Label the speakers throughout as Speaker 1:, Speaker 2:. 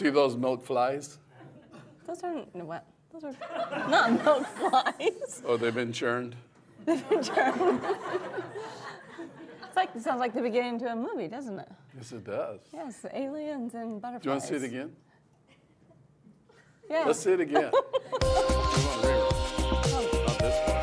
Speaker 1: See those milk flies?
Speaker 2: Those aren't what? Those are not milk flies.
Speaker 1: Oh, they've been churned?
Speaker 2: It's like it sounds like the beginning to a movie, doesn't it?
Speaker 1: Yes, it does.
Speaker 2: Yes, aliens and butterflies.
Speaker 1: Do you want to see it again?
Speaker 2: Yeah.
Speaker 1: Let's see it again.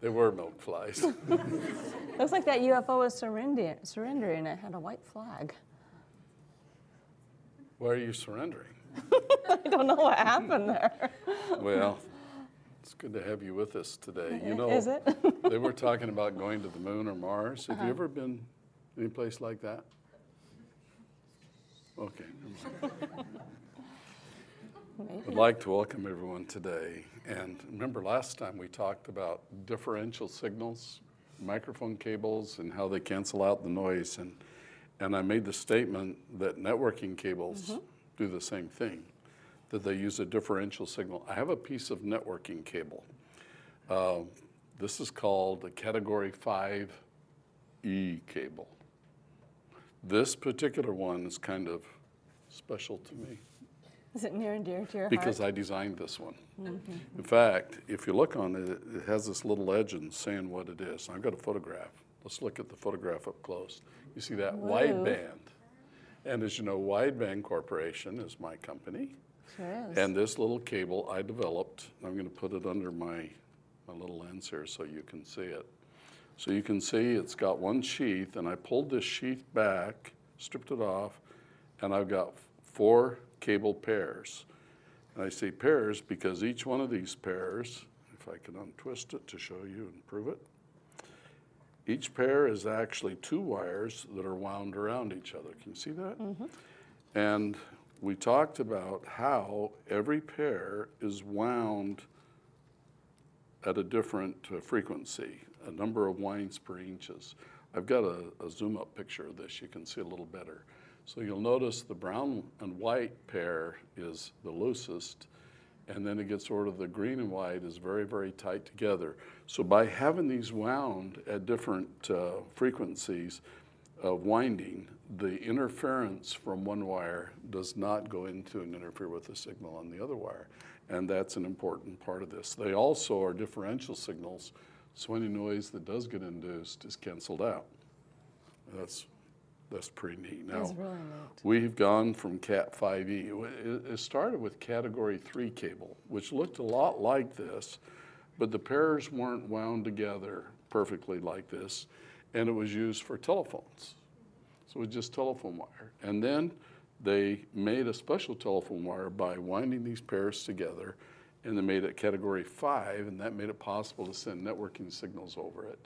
Speaker 1: They were milk flies.
Speaker 2: Looks like that UFO was surrendering, surrendering. It had a white flag.
Speaker 1: Why are you surrendering?
Speaker 2: I don't know what happened there.
Speaker 1: Well, it's good to have you with us today. You know,
Speaker 2: Is it?
Speaker 1: they were talking about going to the moon or Mars. Have you uh-huh. ever been any place like that? Okay. I'd like to welcome everyone today. And remember last time we talked about differential signals, microphone cables, and how they cancel out the noise. And, and I made the statement that networking cables do the same thing, that they use a differential signal. I have a piece of networking cable. Uh, this is called a Category 5E cable. This particular one is kind of special to me
Speaker 2: Is it near and dear to your
Speaker 1: because
Speaker 2: heart?
Speaker 1: I designed this one. Mm-hmm. In fact, if you look on it, it has this little legend saying what it is. I've got a photograph. Let's look at the photograph up close. You see that
Speaker 2: Whoa.
Speaker 1: wideband. And as you know, Wideband Corporation is my company.
Speaker 2: Sure is.
Speaker 1: And this little cable I developed, I'm going to put it under my, my little lens here so you can see it. So you can see it's got one sheath, and I pulled this sheath back, stripped it off, and I've got four cable pairs. And I say pairs because each one of these pairs, if I can untwist it to show you and prove it, each pair is actually two wires that are wound around each other. Can you see that? And we talked about how every pair is wound at a different uh, frequency, a number of winds per inches. I've got a, a zoom up picture of this, you can see a little better. So you'll notice the brown and white pair is the loosest, and then it gets sort of the green and white is very, very tight together. So by having these wound at different uh, frequencies of winding, the interference from one wire does not go into and interfere with the signal on the other wire. And that's an important part of this. They also are differential signals, so any noise that does get induced is canceled out. That's, that's pretty neat. Now,
Speaker 2: That's really neat.
Speaker 1: We've gone from Cat 5e. It it started with Category 3 cable, which looked a lot like this, but the pairs weren't wound together perfectly like this, and it was used for telephones. So it was just telephone wire. And then they made a special telephone wire by winding these pairs together, and they made it Category 5, and that made it possible to send networking signals over it.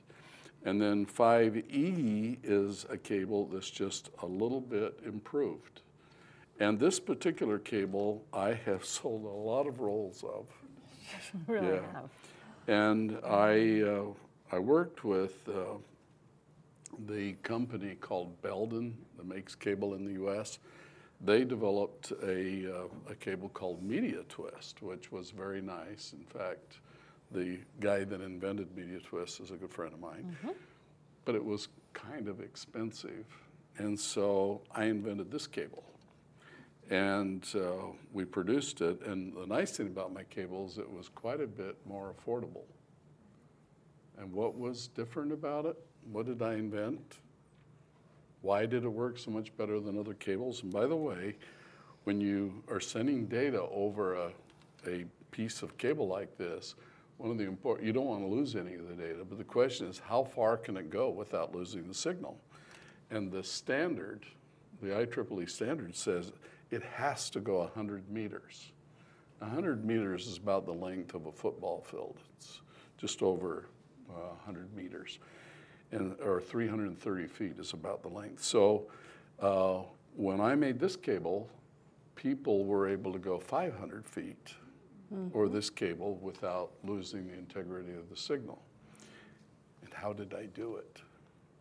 Speaker 1: And then 5E is a cable that's just a little bit improved. And this particular cable, I have sold a lot of rolls of.
Speaker 2: really
Speaker 1: Yeah.
Speaker 2: have.
Speaker 1: And I, uh, I worked with uh, the company called Belden that makes cable in the U.S. They developed a, uh, a cable called Media Twist, which was very nice. In fact, the guy that invented Media Twist is a good friend of mine. But it was kind of expensive. And so I invented this cable. And uh, we produced it. And the nice thing about my cable is it was quite a bit more affordable. And what was different about it? What did I invent? Why did it work so much better than other cables? And by the way, when you are sending data over a, a piece of cable like this, one of the important, you don't want to lose any of the data, but the question is how far can it go without losing the signal? And the standard, the IEEE standard says it has to go 100 meters. 100 meters is about the length of a football field. It's just over uh, 100 meters, and or 330 feet is about the length. So uh, when I made this cable, people were able to go 500 feet Mm-hmm. or this cable without losing the integrity of the signal. And how did I do it?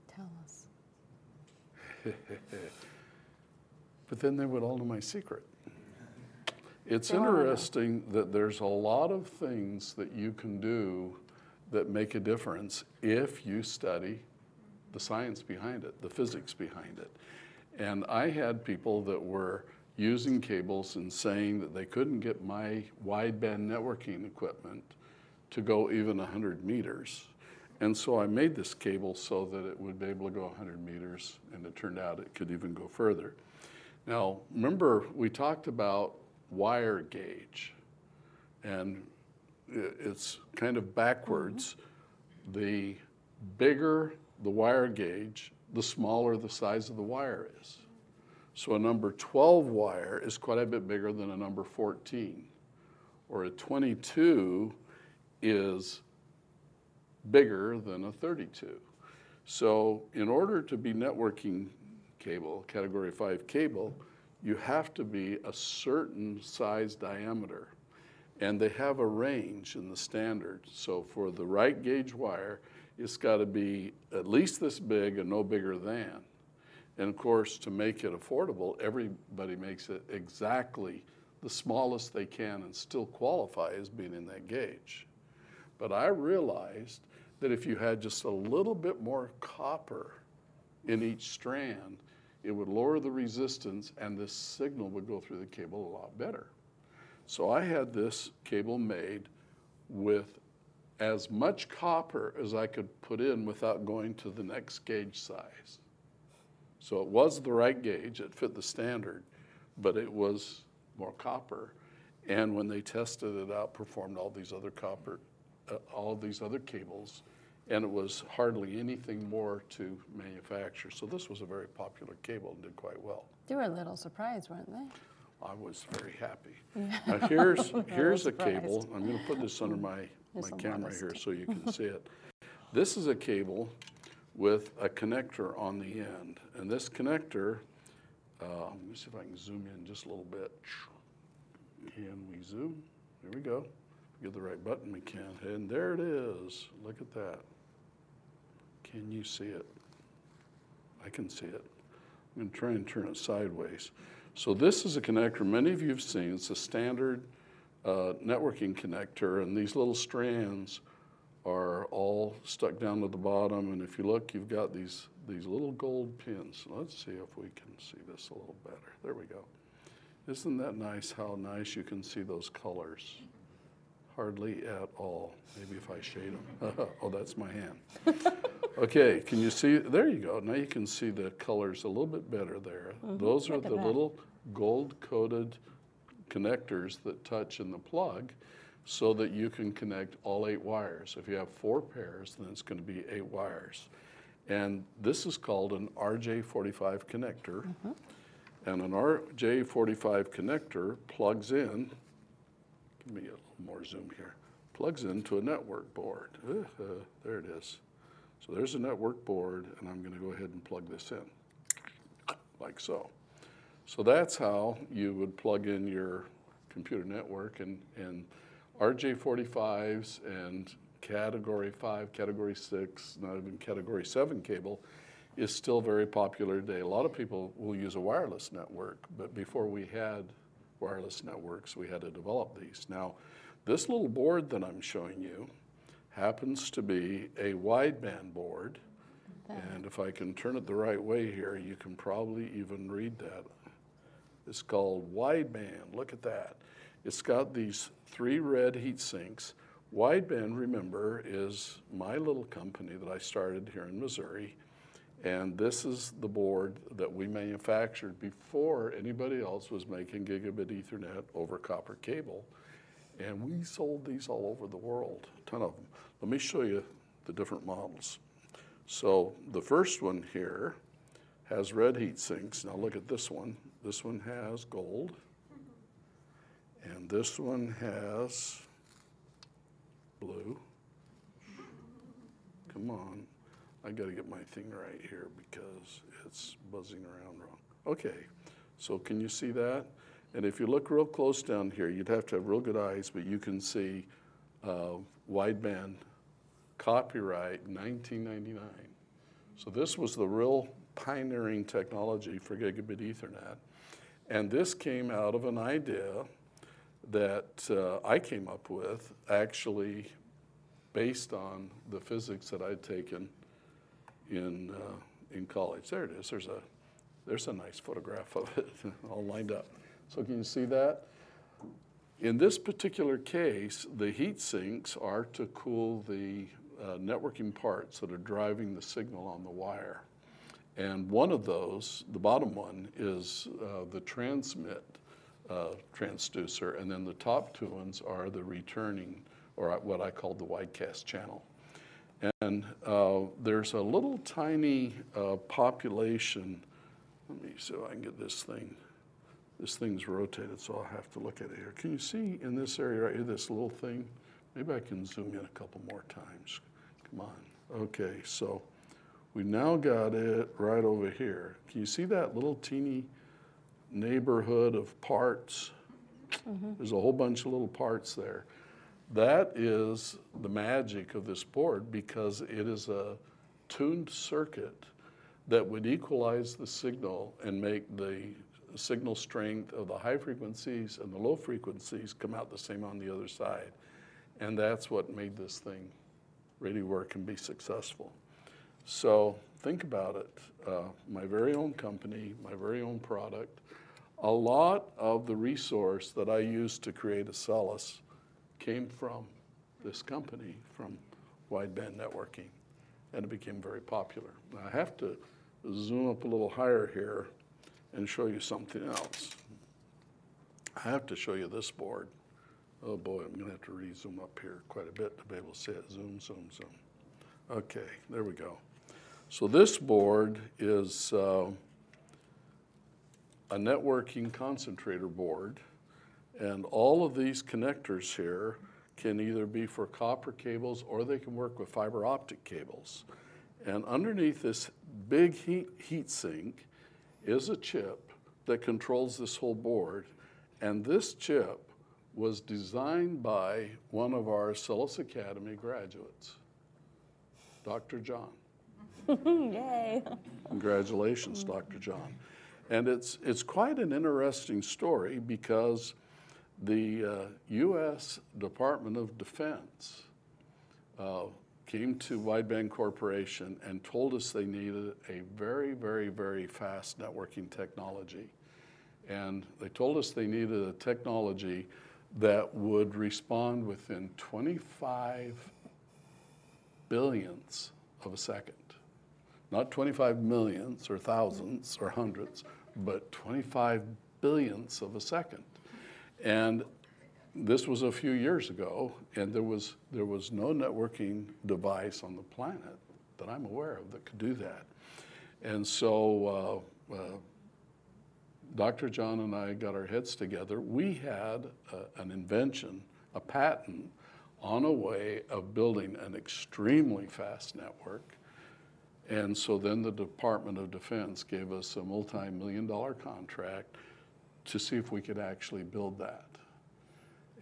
Speaker 2: Tell us.
Speaker 1: But then they would all know my secret. It's
Speaker 2: They
Speaker 1: interesting that there's a lot of things that you can do that make a difference if you study the science behind it, the physics behind it. And I had people that were using cables and saying that they couldn't get my wideband networking equipment to go even 100 meters. And so I made this cable so that it would be able to go 100 meters, and it turned out it could even go further. Now, remember, we talked about wire gauge, and it's kind of backwards. Mm-hmm. The bigger the wire gauge, the smaller the size of the wire is. So a number 12 wire is quite a bit bigger than a number 14, or a 22 is bigger than a 32. So in order to be networking cable, category 5 cable, you have to be a certain size diameter. And they have a range in the standard. So for the right gauge wire, it's got to be at least this big and no bigger than. And of course, to make it affordable, everybody makes it exactly the smallest they can and still qualify as being in that gauge. But I realized that if you had just a little bit more copper in each strand, it would lower the resistance and this signal would go through the cable a lot better. So I had this cable made with as much copper as I could put in without going to the next gauge size. So it was the right gauge, it fit the standard, but it was more copper. And when they tested it out, performed all these other copper, uh, all these other cables, and it was hardly anything more to manufacture. So this was a very popular cable and did quite well.
Speaker 2: They were a little surprised, weren't they?
Speaker 1: I was very happy. Now here's, here's a
Speaker 2: surprised.
Speaker 1: cable, I'm gonna put this under my, my camera here so you can see it. This is a cable with a connector on the end, and this connector, uh, let me see if I can zoom in just a little bit. Can we zoom? There we go. Get the right button we can, and there it is, look at that. Can you see it? I can see it. I'm going to try and turn it sideways. So this is a connector many of you have seen. It's a standard uh, networking connector, and these little strands are all stuck down to the bottom. And if you look, you've got these these little gold pins. Let's see if we can see this a little better. There we go. Isn't that nice? How nice you can see those colors. Hardly at all. Maybe if I shade them. oh, that's my hand. Okay, can you see? There you go. Now you can see the colors a little bit better there. Mm-hmm. Those are the
Speaker 2: that.
Speaker 1: little gold-coated connectors that touch in the plug so that you can connect all eight wires. If you have four pairs, then it's going to be eight wires. And this is called an RJ45 connector. And an RJ45 connector plugs in, give me a little more zoom here, plugs into a network board. Uh, there it is. So there's a network board, and I'm going to go ahead and plug this in, like so. So that's how you would plug in your computer network, and, and RJ45s and Category 5, Category 6, not even Category 7 cable is still very popular today. A lot of people will use a wireless network, but before we had wireless networks, we had to develop these. Now, this little board that I'm showing you happens to be a wideband board. And if I can turn it the right way here, you can probably even read that. It's called wideband. Look at that. It's got these three red heat sinks. Wideband, remember, is my little company that I started here in Missouri. And this is the board that we manufactured before anybody else was making gigabit Ethernet over copper cable. And we sold these all over the world, a ton of them. Let me show you the different models. So the first one here has red heat sinks. Now look at this one. This one has gold. And this one has blue. Come on. I got to get my thing right here because it's buzzing around wrong. Okay, so can you see that? And if you look real close down here, you'd have to have real good eyes, but you can see uh, wideband copyright 1999. So this was the real pioneering technology for gigabit Ethernet. And this came out of an idea that uh, I came up with, actually based on the physics that I'd taken in, uh, in college. There it is. There's a, there's a nice photograph of it all lined up. So can you see that? In this particular case, the heat sinks are to cool the uh, networking parts that are driving the signal on the wire. And one of those, the bottom one, is uh, the transmit uh, transducer, and then the top two ones are the returning, or what I call the widecast channel. And uh, there's a little tiny uh, population. Let me see if I can get this thing. This thing's rotated, so I'll have to look at it here. Can you see in this area right here, this little thing? Maybe I can zoom in a couple more times. Come on. Okay, so we now got it right over here. Can you see that little teeny neighborhood of parts? There's a whole bunch of little parts there. That is the magic of this board because it is a tuned circuit that would equalize the signal and make the signal strength of the high frequencies and the low frequencies come out the same on the other side. And that's what made this thing really work and be successful. So think about it. Uh, my very own company, my very own product. A lot of the resource that I used to create Acellus came from this company, from wideband networking, and it became very popular. Now, I have to zoom up a little higher here and show you something else. I have to show you this board. Oh boy, I'm gonna have to re-zoom up here quite a bit to be able to see it. Zoom, zoom, zoom. Okay, there we go. So this board is uh, a networking concentrator board, and all of these connectors here can either be for copper cables or they can work with fiber optic cables. And underneath this big heat, heat sink is a chip that controls this whole board. And this chip was designed by one of our Acellus Academy graduates, Dr. John.
Speaker 2: Yay.
Speaker 1: Congratulations, Dr. John. And it's, it's quite an interesting story because the uh, U.S. Department of Defense uh, came to Wideband Corporation and told us they needed a very, very, very fast networking technology. And they told us they needed a technology that would respond within 25 billionths of a second. Not 25 millions or thousands or hundreds, but 25 billionths of a second. And this was a few years ago, and there was, there was no networking device on the planet that I'm aware of that could do that. And so uh, uh, Dr. John and I got our heads together. We had a, an invention, a patent, on a way of building an extremely fast network. And so then the Department of Defense gave us a multi-million dollar contract to see if we could actually build that.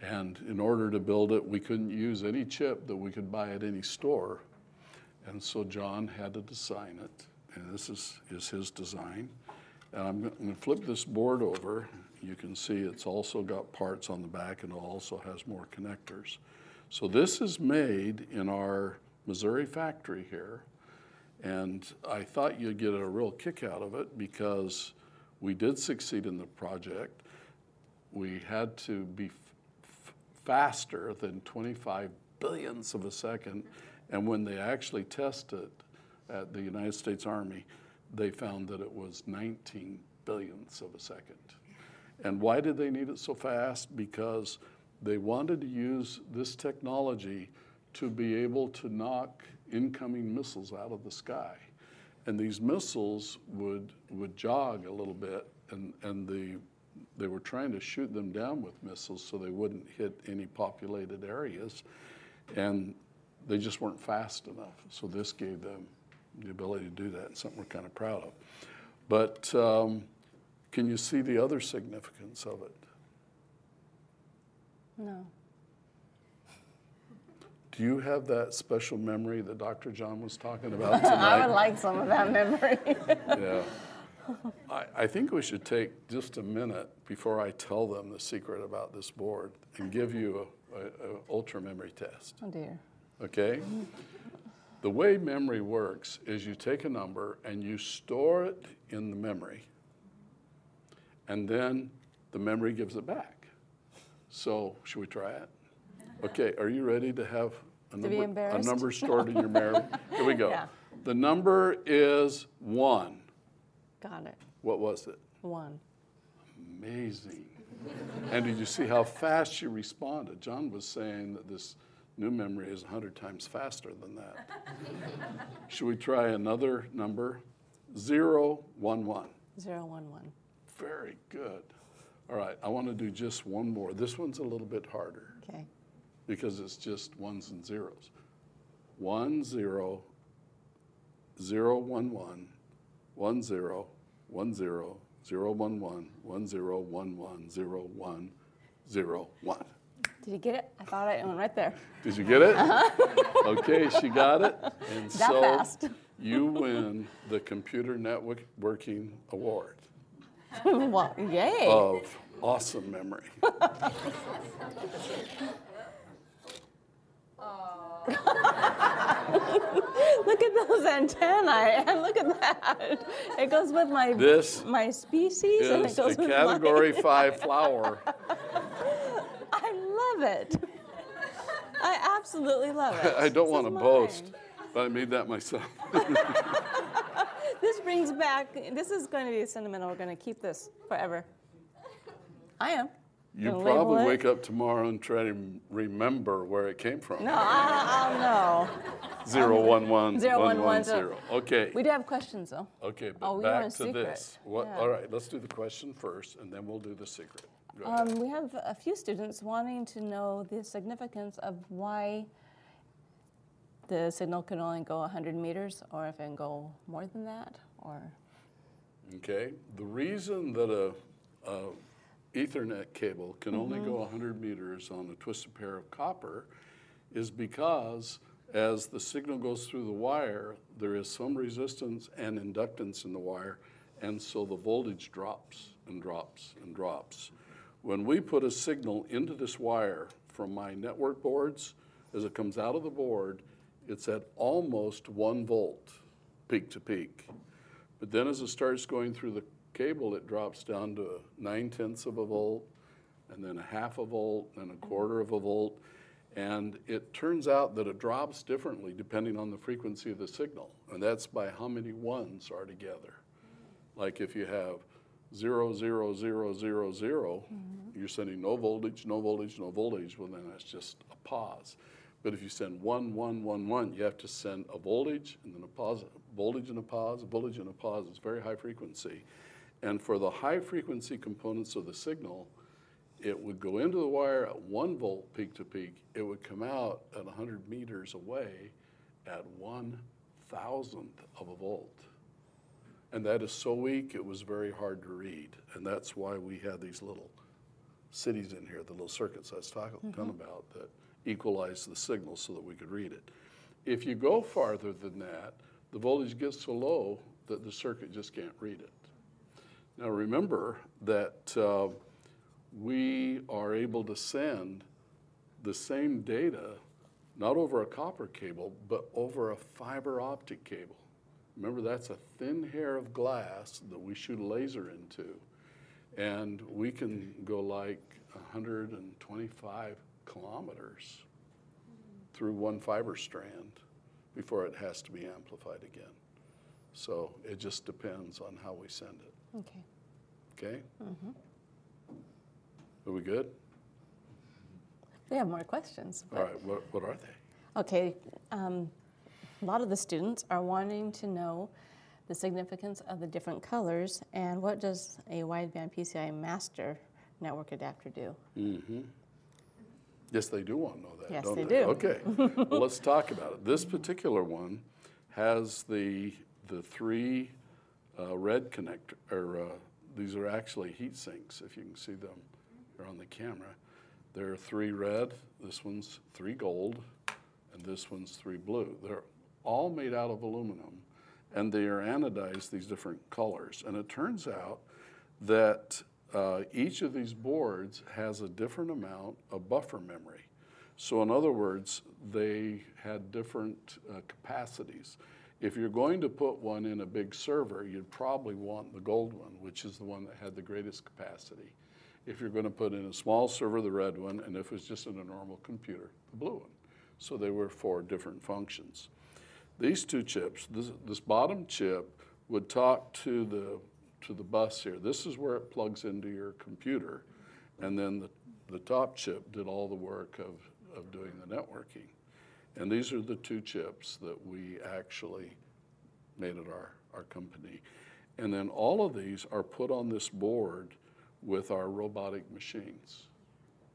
Speaker 1: And in order to build it, we couldn't use any chip that we could buy at any store. And so John had to design it, and this is, is his design. And I'm going to flip this board over. You can see it's also got parts on the back and it also has more connectors. So this is made in our Missouri factory here. And I thought you'd get a real kick out of it because we did succeed in the project. We had to be faster than 25 billionths of a second. And when they actually tested at the United States Army, they found that it was 19 billionths of a second. And why did they need it so fast? Because they wanted to use this technology to be able to knock incoming missiles out of the sky. And these missiles would, would jog a little bit, and, and the, they were trying to shoot them down with missiles so they wouldn't hit any populated areas. And they just weren't fast enough. So this gave them the ability to do that, and something we're kind of proud of. But um, can you see the other significance of it?
Speaker 2: No.
Speaker 1: Do you have that special memory that Dr. John was talking about tonight?
Speaker 2: I would like some of that memory.
Speaker 1: Yeah. I, I think we should take just a minute before I tell them the secret about this board and give you a, a, a ultra memory test,
Speaker 2: oh dear.
Speaker 1: okay? The way memory works is you take a number and you store it in the memory, and then the memory gives it back. So, should we try it? Okay, are you ready to have a
Speaker 2: be
Speaker 1: number, a
Speaker 2: embarrassed?
Speaker 1: number stored in your memory? Here we go.
Speaker 2: Yeah.
Speaker 1: The number is one.
Speaker 2: Got it.
Speaker 1: What was it?
Speaker 2: One.
Speaker 1: Amazing. And did you see how fast she responded? John was saying that this new memory is 100 times faster than that. Should we try another number? Zero, one, one.
Speaker 2: Zero one one.
Speaker 1: Very good. All right, I want to do just one more. This one's a little bit harder
Speaker 2: Okay.
Speaker 1: Because it's just ones and zeros. One, zero, zero, one, one, one, zero, one, zero, zero, one, one, one, zero, one, one, zero, one, zero, one.
Speaker 2: Did you get it? I thought it went right there.
Speaker 1: Did you get it? Uh-huh. Okay, she got it. And
Speaker 2: That
Speaker 1: so
Speaker 2: fast.
Speaker 1: you win the Computer Networking Award
Speaker 2: well, yay.
Speaker 1: of awesome memory.
Speaker 2: Look at those antennae and look at that. It goes with my
Speaker 1: This
Speaker 2: my species and it
Speaker 1: is a
Speaker 2: goes with
Speaker 1: Category
Speaker 2: my,
Speaker 1: 5 flower.
Speaker 2: I love it. I absolutely love it.
Speaker 1: I don't
Speaker 2: This
Speaker 1: want to
Speaker 2: mine.
Speaker 1: boast, but I made that myself.
Speaker 2: This brings back. This is going to be sentimental. We're going to keep this forever. I am.
Speaker 1: You
Speaker 2: Gonna label
Speaker 1: probably
Speaker 2: it?
Speaker 1: wake up tomorrow and try to remember where it came from.
Speaker 2: No, I, I'll know.
Speaker 1: Zero one one
Speaker 2: Zero,
Speaker 1: one
Speaker 2: one,
Speaker 1: one zero. Okay.
Speaker 2: We do have questions though.
Speaker 1: Okay,
Speaker 2: Oh,
Speaker 1: but
Speaker 2: we
Speaker 1: back
Speaker 2: want a
Speaker 1: to
Speaker 2: secret.
Speaker 1: this. What?
Speaker 2: Yeah.
Speaker 1: All right, let's do the question first, and then we'll do the secret.
Speaker 2: Um, we have a few students wanting to know the significance of why the signal can only go 100 meters, or if it can go more than that, or
Speaker 1: Okay, the reason that a, a Ethernet cable can only
Speaker 2: Mm-hmm.
Speaker 1: go 100 meters on a twisted pair of copper is because as the signal goes through the wire, there is some resistance and inductance in the wire, and so the voltage drops and drops and drops. When we put a signal into this wire from my network boards, as it comes out of the board, it's at almost one volt, peak to peak. But then as it starts going through the cable, it drops down to nine tenths of a volt, and then a half a volt, and a quarter of a volt. And it turns out that it drops differently depending on the frequency of the signal. And that's by how many ones are together. Like if you have zero, zero, zero, zero, zero, mm-hmm. you're sending no voltage, no voltage, no voltage, well, then that's just a pause. But if you send one, one, one, one, you have to send a voltage and then a pause, voltage and a pause, voltage and a pause. It's very high frequency. And for the high frequency components of the signal, it would go into the wire at one volt peak to peak. It would come out at 100 meters away at one thousandth of a volt. And that is so weak, it was very hard to read. And that's why we had these little cities in here, the little circuits I was mm-hmm. talking about that equalized the signal so that we could read it. If you go farther than that, the voltage gets so low that the circuit just can't read it. Now remember that uh, we are able to send the same data not over a copper cable, but over a fiber optic cable. Remember, that's a thin hair of glass that we shoot a laser into. And we can go like 125 kilometers through one fiber strand before it has to be amplified again. So it just depends on how we send it.
Speaker 2: Okay.
Speaker 1: Okay? Are we good?
Speaker 2: We have more questions.
Speaker 1: All right, what, what are they?
Speaker 2: Okay, um, a lot of the students are wanting to know the significance of the different colors and what does a wideband PCI master network adapter do? Hmm.
Speaker 1: Yes, they do want to know that,
Speaker 2: Yes,
Speaker 1: don't
Speaker 2: they
Speaker 1: they?
Speaker 2: do.
Speaker 1: Okay, well, let's talk about it. This particular one has the, the three uh, red connector, or uh, these are actually heat sinks, if you can see them here on the camera. There are three red, this one's three gold, and and this one's three blue. They're all made out of aluminum, and they are anodized these different colors. And it turns out that uh, each of these boards has a different amount of buffer memory. So in other words, they had different uh, capacities. If you're going to put one in a big server, you'd probably want the gold one, which is the one that had the greatest capacity. If you're going to put in a small server, the red one, and if it was just in a normal computer, the blue one. So they were for different functions. These two chips, this, this bottom chip would talk to the, to the bus here. This is where it plugs into your computer. And then the, the top chip did all the work of, of doing the networking. And these are the two chips that we actually made at our, our company. And then all of these are put on this board with our robotic machines.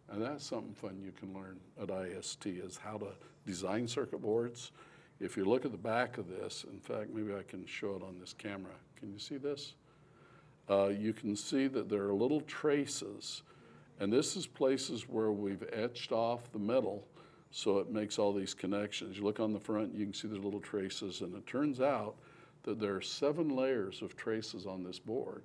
Speaker 1: And that's something fun you can learn at IST is how to design circuit boards. If you look at the back of this, in fact, maybe I can show it on this camera. Can you see this? Uh, you can see that there are little traces. And this is places where we've etched off the metal so it makes all these connections. You look on the front, you can see there's little traces. And it turns out that there are seven layers of traces on this board.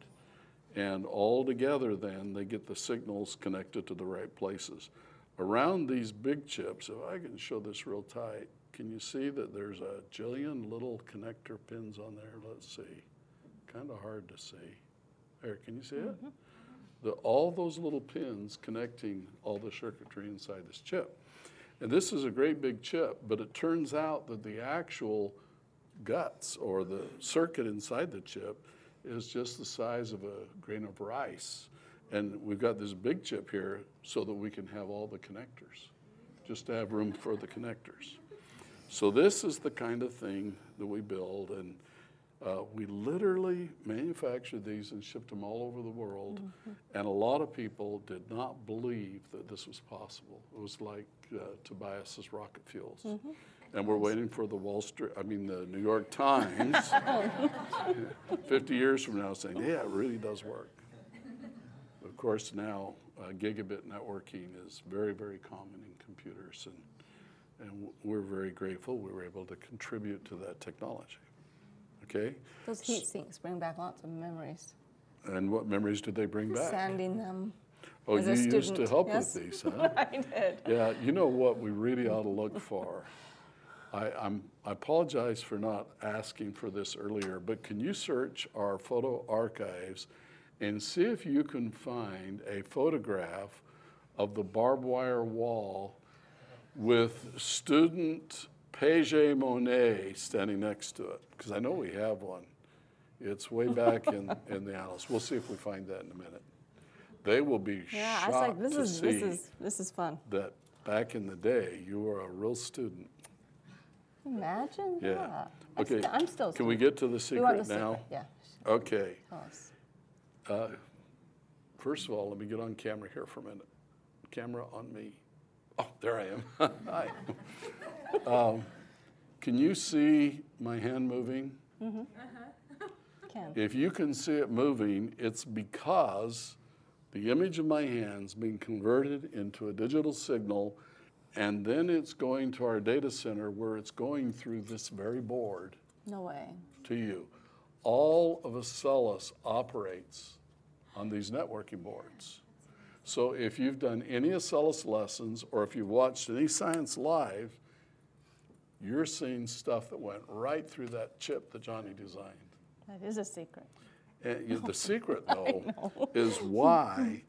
Speaker 1: And all together, then, they get the signals connected to the right places. Around these big chips, if I can show this real tight, can you see that there's a jillion little connector pins on there? Let's see. Kind of hard to see. There, can you see it? Mm-hmm. The, all those little pins connecting all the circuitry inside this chip. And this is a great big chip, but it turns out that the actual guts or the circuit inside the chip is just the size of a grain of rice. And we've got this big chip here so that we can have all the connectors, just to have room for the connectors. So this is the kind of thing that we build, and uh, we literally manufactured these and shipped them all over the world. And a lot of people did not believe that this was possible. It was like uh, Tobias's rocket fuels. And we're waiting for the Wall Street, I mean, the New York Times, 50 years from now saying, yeah, it really does work. Of course, now uh, gigabit networking is very, very common in computers, and, and we're very grateful we were able to contribute to that technology. Okay?
Speaker 2: Those heat sinks bring back lots of memories.
Speaker 1: And what memories did they bring back?
Speaker 2: Sanding them.
Speaker 1: Oh, you used to help
Speaker 2: yes.
Speaker 1: with these, huh?
Speaker 2: I did.
Speaker 1: Yeah, you know what we really ought to look for? I, I'm, I apologize for not asking for this earlier, but can you search our photo archives and see if you can find a photograph of the barbed wire wall with student Paget Monet standing next to it? Because I know we have one. It's way back in, in the annals. We'll see if we find that in a minute. They will be
Speaker 2: Yeah, I was like,
Speaker 1: shocked
Speaker 2: this
Speaker 1: to
Speaker 2: is
Speaker 1: see
Speaker 2: this is this is fun.
Speaker 1: that back in the day, you were a real student.
Speaker 2: Imagine.
Speaker 1: Yeah.
Speaker 2: I'm
Speaker 1: Okay.
Speaker 2: I'm still.
Speaker 1: Can we get to the
Speaker 2: want the
Speaker 1: secret now?
Speaker 2: secret, Yeah.
Speaker 1: Okay. Uh, First of all, let me get on camera here for a minute. Camera on me. Oh, there I am. Hi. Um, Can you see my hand moving?
Speaker 2: Ken.
Speaker 1: If you can see it moving, it's because the image of my hand's being converted into a digital signal, and then it's going to our data center where it's going through this very board
Speaker 2: No way.
Speaker 1: to you. All of Acellus operates on these networking boards. So if you've done any Acellus lessons or if you've watched any Science Live, you're seeing stuff that went right through that chip that Johnny designed.
Speaker 2: That is a secret.
Speaker 1: And the secret, though, is why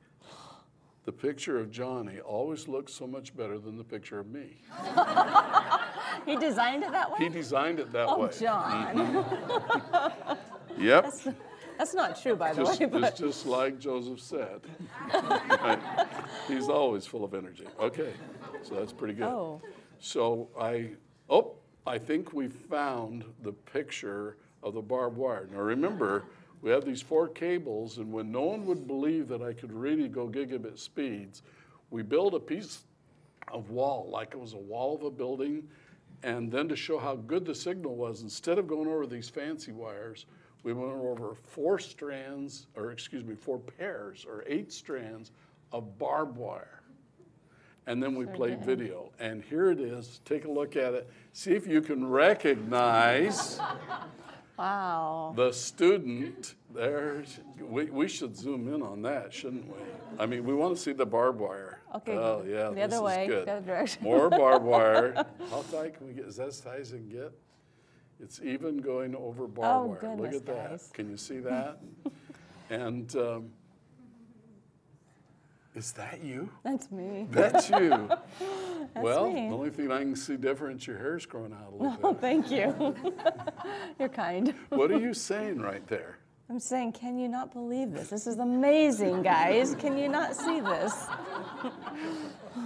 Speaker 1: the picture of Johnny always looks so much better than the picture of me.
Speaker 2: He designed it that way.
Speaker 1: He designed it that
Speaker 2: oh,
Speaker 1: way.
Speaker 2: John. Mm-hmm.
Speaker 1: Yep.
Speaker 2: That's not true, by the
Speaker 1: Just,
Speaker 2: way.
Speaker 1: it's just like Joseph said. Right. He's always full of energy. Okay, so that's pretty good.
Speaker 2: Oh.
Speaker 1: So I, oh, I think we found the picture of the barbed wire. Now remember, we have these four cables, and when no one would believe that I could really go gigabit speeds, we built a piece of wall, like it was a wall of a building, and then to show how good the signal was, instead of going over these fancy wires, we went over four strands, or excuse me, four pairs or eight strands of barbed wire. And then we played video. And here it is. Take a look at it. See if you can recognize
Speaker 2: Wow.
Speaker 1: the student. There, we, we should zoom in on that, shouldn't we? I mean, we want to see the barbed wire.
Speaker 2: Okay,
Speaker 1: Oh, yeah,
Speaker 2: the
Speaker 1: this
Speaker 2: other
Speaker 1: is
Speaker 2: way,
Speaker 1: good.
Speaker 2: the other direction.
Speaker 1: More barbed wire. How tight can we get? Is that as tight as it can get? It's even going over barbed
Speaker 2: Oh,
Speaker 1: wire. Look at that. Can you see that? and um, is that you?
Speaker 2: That's me.
Speaker 1: That's you. well,
Speaker 2: me.
Speaker 1: the only thing I can see different is your hair's growing out a little
Speaker 2: Oh,
Speaker 1: bit.
Speaker 2: thank you. You're kind.
Speaker 1: what are you saying right there?
Speaker 2: I'm saying, can you not believe this? This is amazing, guys. Can you not see this?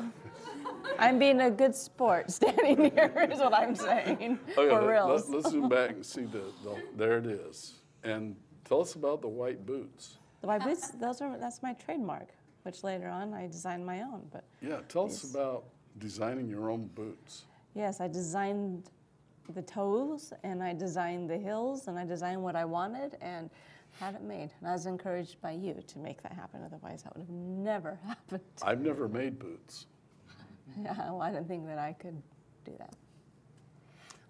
Speaker 2: I'm being a good sport standing here, is what I'm saying.
Speaker 1: Oh,
Speaker 2: For
Speaker 1: let-
Speaker 2: reals.
Speaker 1: Let, us zoom back and see the, the. There it is. And tell us about the white boots.
Speaker 2: The white boots, those are, that's my trademark, which later on I designed my own. But
Speaker 1: Yeah, tell us about designing your own boots.
Speaker 2: yes, I designed the toes and I designed the heels and I designed what I wanted and had it made. And I was encouraged by you to make that happen. Otherwise, that would have never happened.
Speaker 1: I've never made boots.
Speaker 2: Yeah, well, I didn't think that I could do that.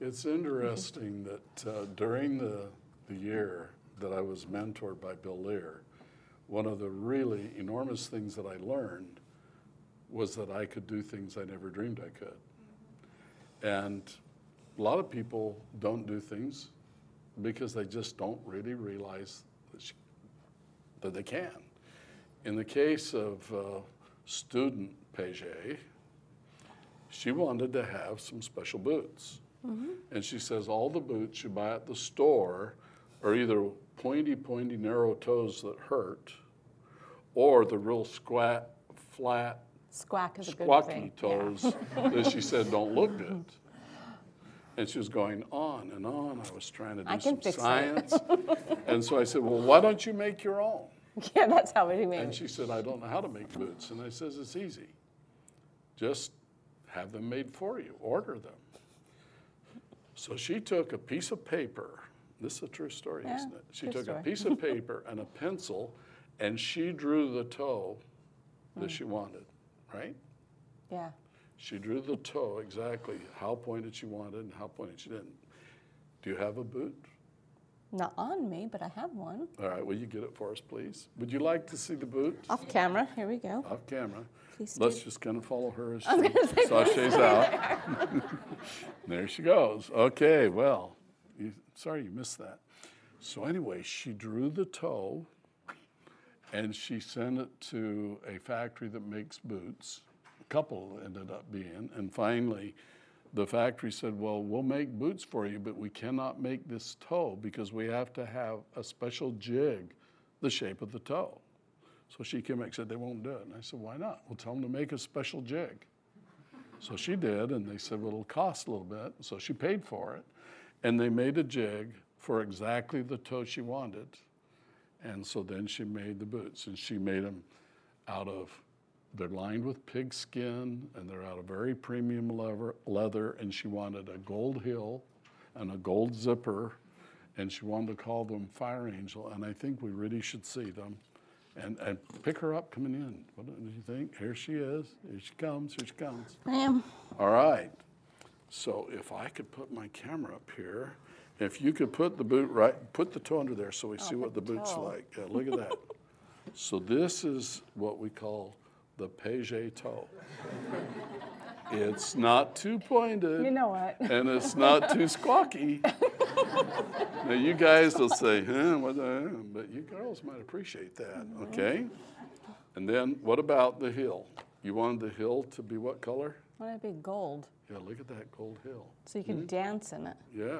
Speaker 1: It's interesting that uh, during the, the year that I was mentored by Bill Lear, one of the really enormous things that I learned was that I could do things I never dreamed I could. And a lot of people don't do things because they just don't really realize that, she, that they can. In the case of uh, student Paget, she wanted to have some special boots. And she says all the boots you buy at the store are either pointy, pointy, narrow toes that hurt, or the real squat, flat,
Speaker 2: Squack is a good
Speaker 1: squawky toes that she said don't look good. And she was going on and on. I was trying to do
Speaker 2: I
Speaker 1: some science. and so I said, Well, why don't you make your own?
Speaker 2: Yeah, yeah that's how we made
Speaker 1: And she said, I don't know how to make boots. And I says, It's easy. Just have them made for you, order them. So she took a piece of paper. This is a true story,
Speaker 2: Yeah,
Speaker 1: isn't it? She took
Speaker 2: story.
Speaker 1: a piece of paper and a pencil and she drew the toe that hmm. she wanted, right?
Speaker 2: Yeah.
Speaker 1: She drew the toe exactly how pointed she wanted and how pointed she didn't. Do you have a boot?
Speaker 2: Not on me, but I have one.
Speaker 1: All right, will you get it for us, please? Would you like to see the boot?
Speaker 2: Off camera. Here we go.
Speaker 1: Off camera.
Speaker 2: Please
Speaker 1: Let's
Speaker 2: do.
Speaker 1: just kind of follow her as she sashays out. there she goes. Okay, well, sorry you missed that. So anyway, she drew the toe and she sent it to a factory that makes boots. A couple ended up being. And finally, the factory said, Well, we'll make boots for you, but we cannot make this toe because we have to have a special jig the shape of the toe. So she came back and said, They won't do it. And I said, Why not? Well, tell them to make a special jig. So she did, and they said, Well, it'll cost a little bit. So she paid for it. And they made a jig for exactly the toe she wanted. And so then she made the boots, and she made them out of, they're lined with pig skin, and they're out of very premium leather, leather and she wanted a gold heel and a gold zipper, and she wanted to call them Fire Angel, and I think we really should see them. And, and pick her up coming in. What do you think? Here she is. Here she comes. Here she comes.
Speaker 2: I am.
Speaker 1: All right. So if I could put my camera up here, if you could put the boot right, put the toe under there so we oh,
Speaker 2: see
Speaker 1: what the
Speaker 2: the
Speaker 1: boot's
Speaker 2: toe.
Speaker 1: like. Yeah, look at that. so this is what we call the Paget toe. it's not too pointed.
Speaker 2: You know what?
Speaker 1: And it's not too squawky. now you guys will say, huh, what the, but you girls might appreciate that, mm-hmm. okay? And then what about the hill? You wanted the hill to be what color?
Speaker 2: Want it to be gold,
Speaker 1: Yeah, look at that gold hill.
Speaker 2: so you could hmm? dance in it.
Speaker 1: Yeah.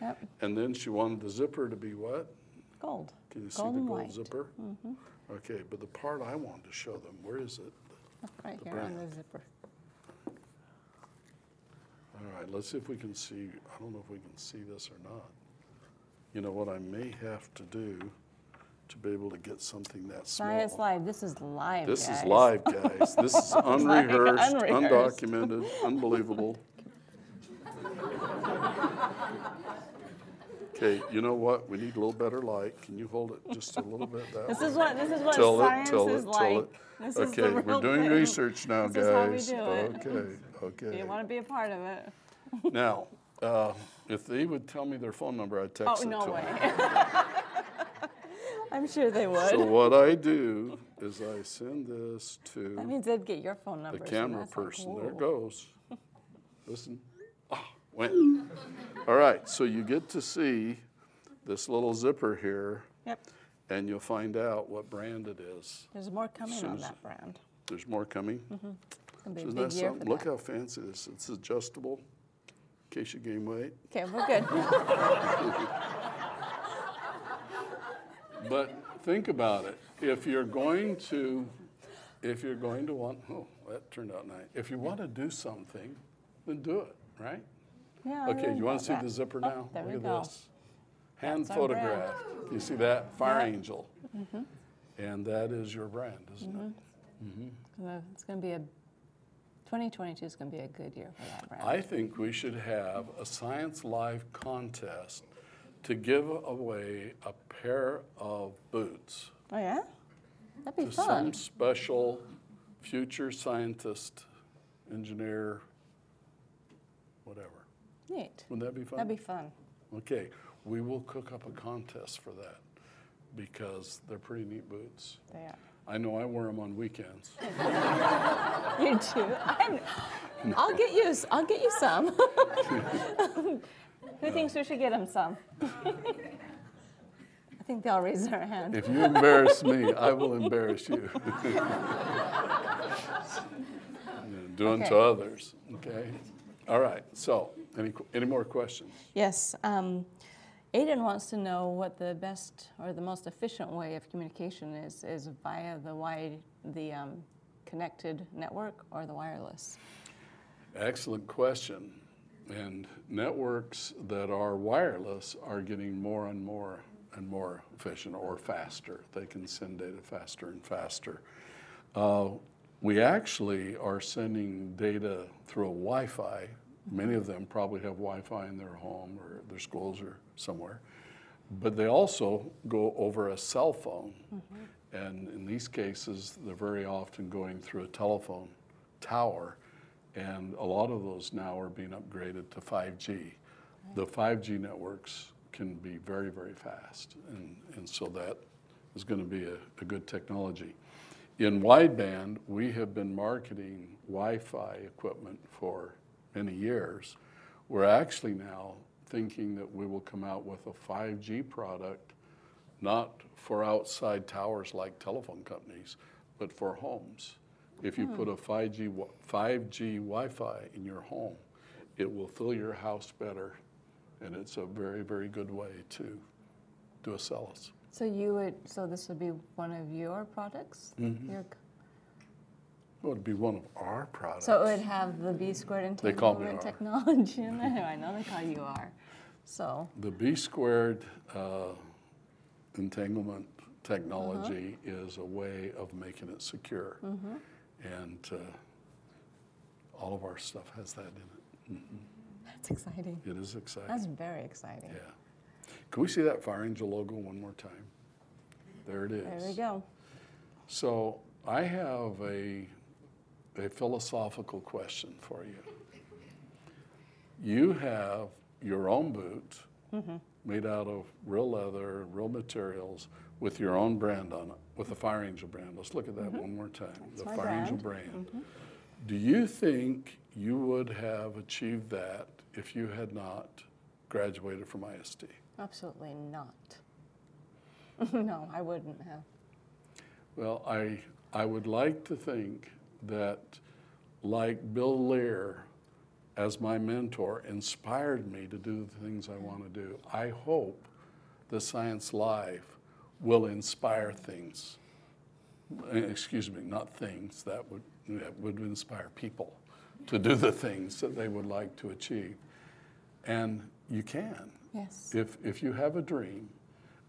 Speaker 2: Yep,
Speaker 1: And then she wanted the zipper to be what?
Speaker 2: gold.
Speaker 1: Can you see the gold
Speaker 2: white.
Speaker 1: zipper? Mm-hmm. Okay, but the part I wanted to show them, where is it?
Speaker 2: Right
Speaker 1: The
Speaker 2: here on the zipper.
Speaker 1: All right, let's see if we can see, I don't know if we can see this or not. You know what I may have to do to be able to get something that small?
Speaker 2: Science Live. This is live.
Speaker 1: This is live, guys. This is unrehearsed,
Speaker 2: unrehearsed.
Speaker 1: undocumented, unbelievable. Okay, you know what? We need a little better light. Can you hold it just a little bit that
Speaker 2: This
Speaker 1: way?
Speaker 2: is what this is what
Speaker 1: Tell it,
Speaker 2: science
Speaker 1: tell
Speaker 2: is
Speaker 1: it,
Speaker 2: like.
Speaker 1: tell it.
Speaker 2: This is the
Speaker 1: Okay, we're doing
Speaker 2: thing.
Speaker 1: research now,
Speaker 2: This is how we
Speaker 1: guys.
Speaker 2: do it.
Speaker 1: Okay, okay.
Speaker 2: you want to be a part of it?
Speaker 1: Now, uh, if they would tell me their phone number, I'd
Speaker 2: Oh
Speaker 1: text it to
Speaker 2: no
Speaker 1: them.
Speaker 2: I'm sure they would.
Speaker 1: So what I do is I send this to
Speaker 2: that means they'd get your phone number. so
Speaker 1: camera person. There it goes. Listen. Ah, went. All right, so you get to see this little zipper here,
Speaker 2: Yep.
Speaker 1: and you'll find out what brand it is.
Speaker 2: There's more coming on that brand.
Speaker 1: There's more coming.
Speaker 2: Be
Speaker 1: Isn't that something? Look how fancy this is. It's adjustable, in case you gain weight.
Speaker 2: Okay, we're good.
Speaker 1: But think about it. If you're going to, if you're going to want, oh, that turned out nice. If you want to do something, then do it, right?
Speaker 2: yeah.
Speaker 1: Okay,
Speaker 2: really
Speaker 1: you want to see
Speaker 2: that.
Speaker 1: the zipper
Speaker 2: Oh,
Speaker 1: now?
Speaker 2: there we
Speaker 1: Look
Speaker 2: go.
Speaker 1: at this. Hand
Speaker 2: That's
Speaker 1: photograph. You see that? Fire.
Speaker 2: Mm-hmm.
Speaker 1: Angel. And that is your brand, isn't it?
Speaker 2: Well, It's going to be a 2022 is going to be a good year for that brand.
Speaker 1: I think we should have a Science Live contest to give away a pair of boots
Speaker 2: oh yeah, that'd be
Speaker 1: to
Speaker 2: fun.
Speaker 1: some special future scientist, engineer, whatever.
Speaker 2: Neat.
Speaker 1: Wouldn't that be fun?
Speaker 2: That'd be fun.
Speaker 1: Okay, we will cook up a contest for that because they're pretty neat boots.
Speaker 2: They are.
Speaker 1: I know I wear them on weekends.
Speaker 2: You too. I'm, I'll get you. I'll get you some. Who thinks we should get them some? I think they all raise their hand.
Speaker 1: If you embarrass me, I will embarrass you. Doing unto
Speaker 2: Okay.
Speaker 1: others, okay? All right, so, any, any more questions?
Speaker 2: Yes. Um, Aiden wants to know what the best or the most efficient way of communication is. Is via the wide, the um, connected network or the wireless?
Speaker 1: Excellent question. And networks that are wireless are getting more and more and more efficient or faster. They can send data faster and faster. Uh, we actually are sending data through a Wi Fi. Many of them probably have Wi Fi in their home or their schools or somewhere. But they also go over a cell phone. And in these cases, they're very often going through a telephone tower. And a lot of those now are being upgraded to 5G. The 5G networks can be very, very fast. And, and so that is going to be a, a good technology. In wideband, we have been marketing Wi Fi equipment for many years. We're actually now thinking that we will come out with a 5G product, not for outside towers like telephone companies, but for homes. If you put a 5G, wi- 5G Wi Fi in your home, it will fill your house better. And it's a very, very good way to do Acellus.
Speaker 2: So you would. So this would be one of your products.
Speaker 1: Mm-hmm.
Speaker 2: Your,
Speaker 1: Well, it'd be one of our products.
Speaker 2: so it would have the B squared
Speaker 1: They call me
Speaker 2: entanglement technology in there. I know they call you R. So
Speaker 1: The B squared uh, entanglement technology
Speaker 2: Uh-huh.
Speaker 1: is a way of making it secure.
Speaker 2: Mm-hmm.
Speaker 1: And uh, all of our stuff has that in it.
Speaker 2: that's exciting.
Speaker 1: It is exciting.
Speaker 2: That's very exciting.
Speaker 1: yeah. Can we see that Fire Angel logo one more time? There it is.
Speaker 2: There we go.
Speaker 1: So I have a, a philosophical question for you. You have your own boot
Speaker 2: Mm-hmm.
Speaker 1: made out of real leather, real materials, with your own brand on it, with the Fire Angel brand. Let's look at that one more time.
Speaker 2: Mm-hmm. That's
Speaker 1: the Fire Angel
Speaker 2: brand. Mm-hmm.
Speaker 1: Do you think you would have achieved that if you had not graduated from ISD?
Speaker 2: Absolutely not. no, I wouldn't have.
Speaker 1: Well, I, I would like to think that, like Bill Lear, as my mentor, inspired me to do the things I want to do. I hope the Science Live will inspire things. Eh, Excuse me, not things, that would, that would inspire people to do the things that they would like to achieve. And you can.
Speaker 2: Yes.
Speaker 1: If, if you have a dream,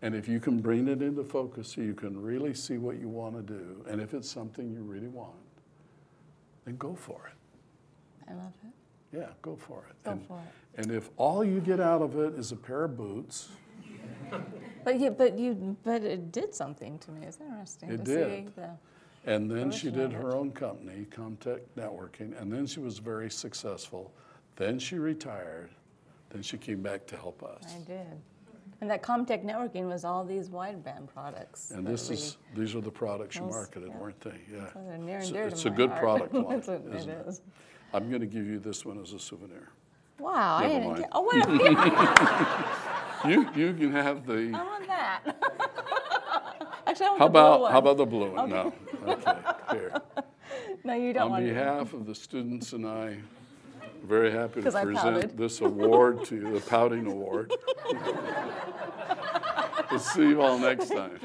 Speaker 1: and if you can bring it into focus so you can really see what you want to do, and if it's something you really want, then go for it.
Speaker 2: I love it.
Speaker 1: Yeah, go for it.
Speaker 2: Go
Speaker 1: and,
Speaker 2: for it.
Speaker 1: And if all you get out of it is a pair of boots
Speaker 2: But you, but you, but it did something to me. It's interesting
Speaker 1: It
Speaker 2: to see
Speaker 1: did. And then she did her own company, Comtech Networking, and then she was very successful. Then she retired. Then she came back to help us.
Speaker 2: I did. And that Comtech networking was all these wideband products.
Speaker 1: And this is, these are the products you marketed,
Speaker 2: yeah.
Speaker 1: weren't they? Yeah.
Speaker 2: so and
Speaker 1: It's-
Speaker 2: dear to
Speaker 1: a
Speaker 2: my
Speaker 1: good
Speaker 2: heart.
Speaker 1: product line,
Speaker 2: It's a- It
Speaker 1: it?
Speaker 2: is.
Speaker 1: I'm gonna give you this one as a souvenir.
Speaker 2: Wow, I didn't
Speaker 1: mind.
Speaker 2: get, oh, minute,
Speaker 1: You, you can have the,
Speaker 2: I want that. Actually, I want
Speaker 1: how
Speaker 2: the blue one.
Speaker 1: how about the blue one? No, okay, here.
Speaker 2: No, you don't
Speaker 1: On
Speaker 2: want it.
Speaker 1: behalf of the students and I, I'm very happy to present this award to you, the Pouting Award. We'll see you all next time.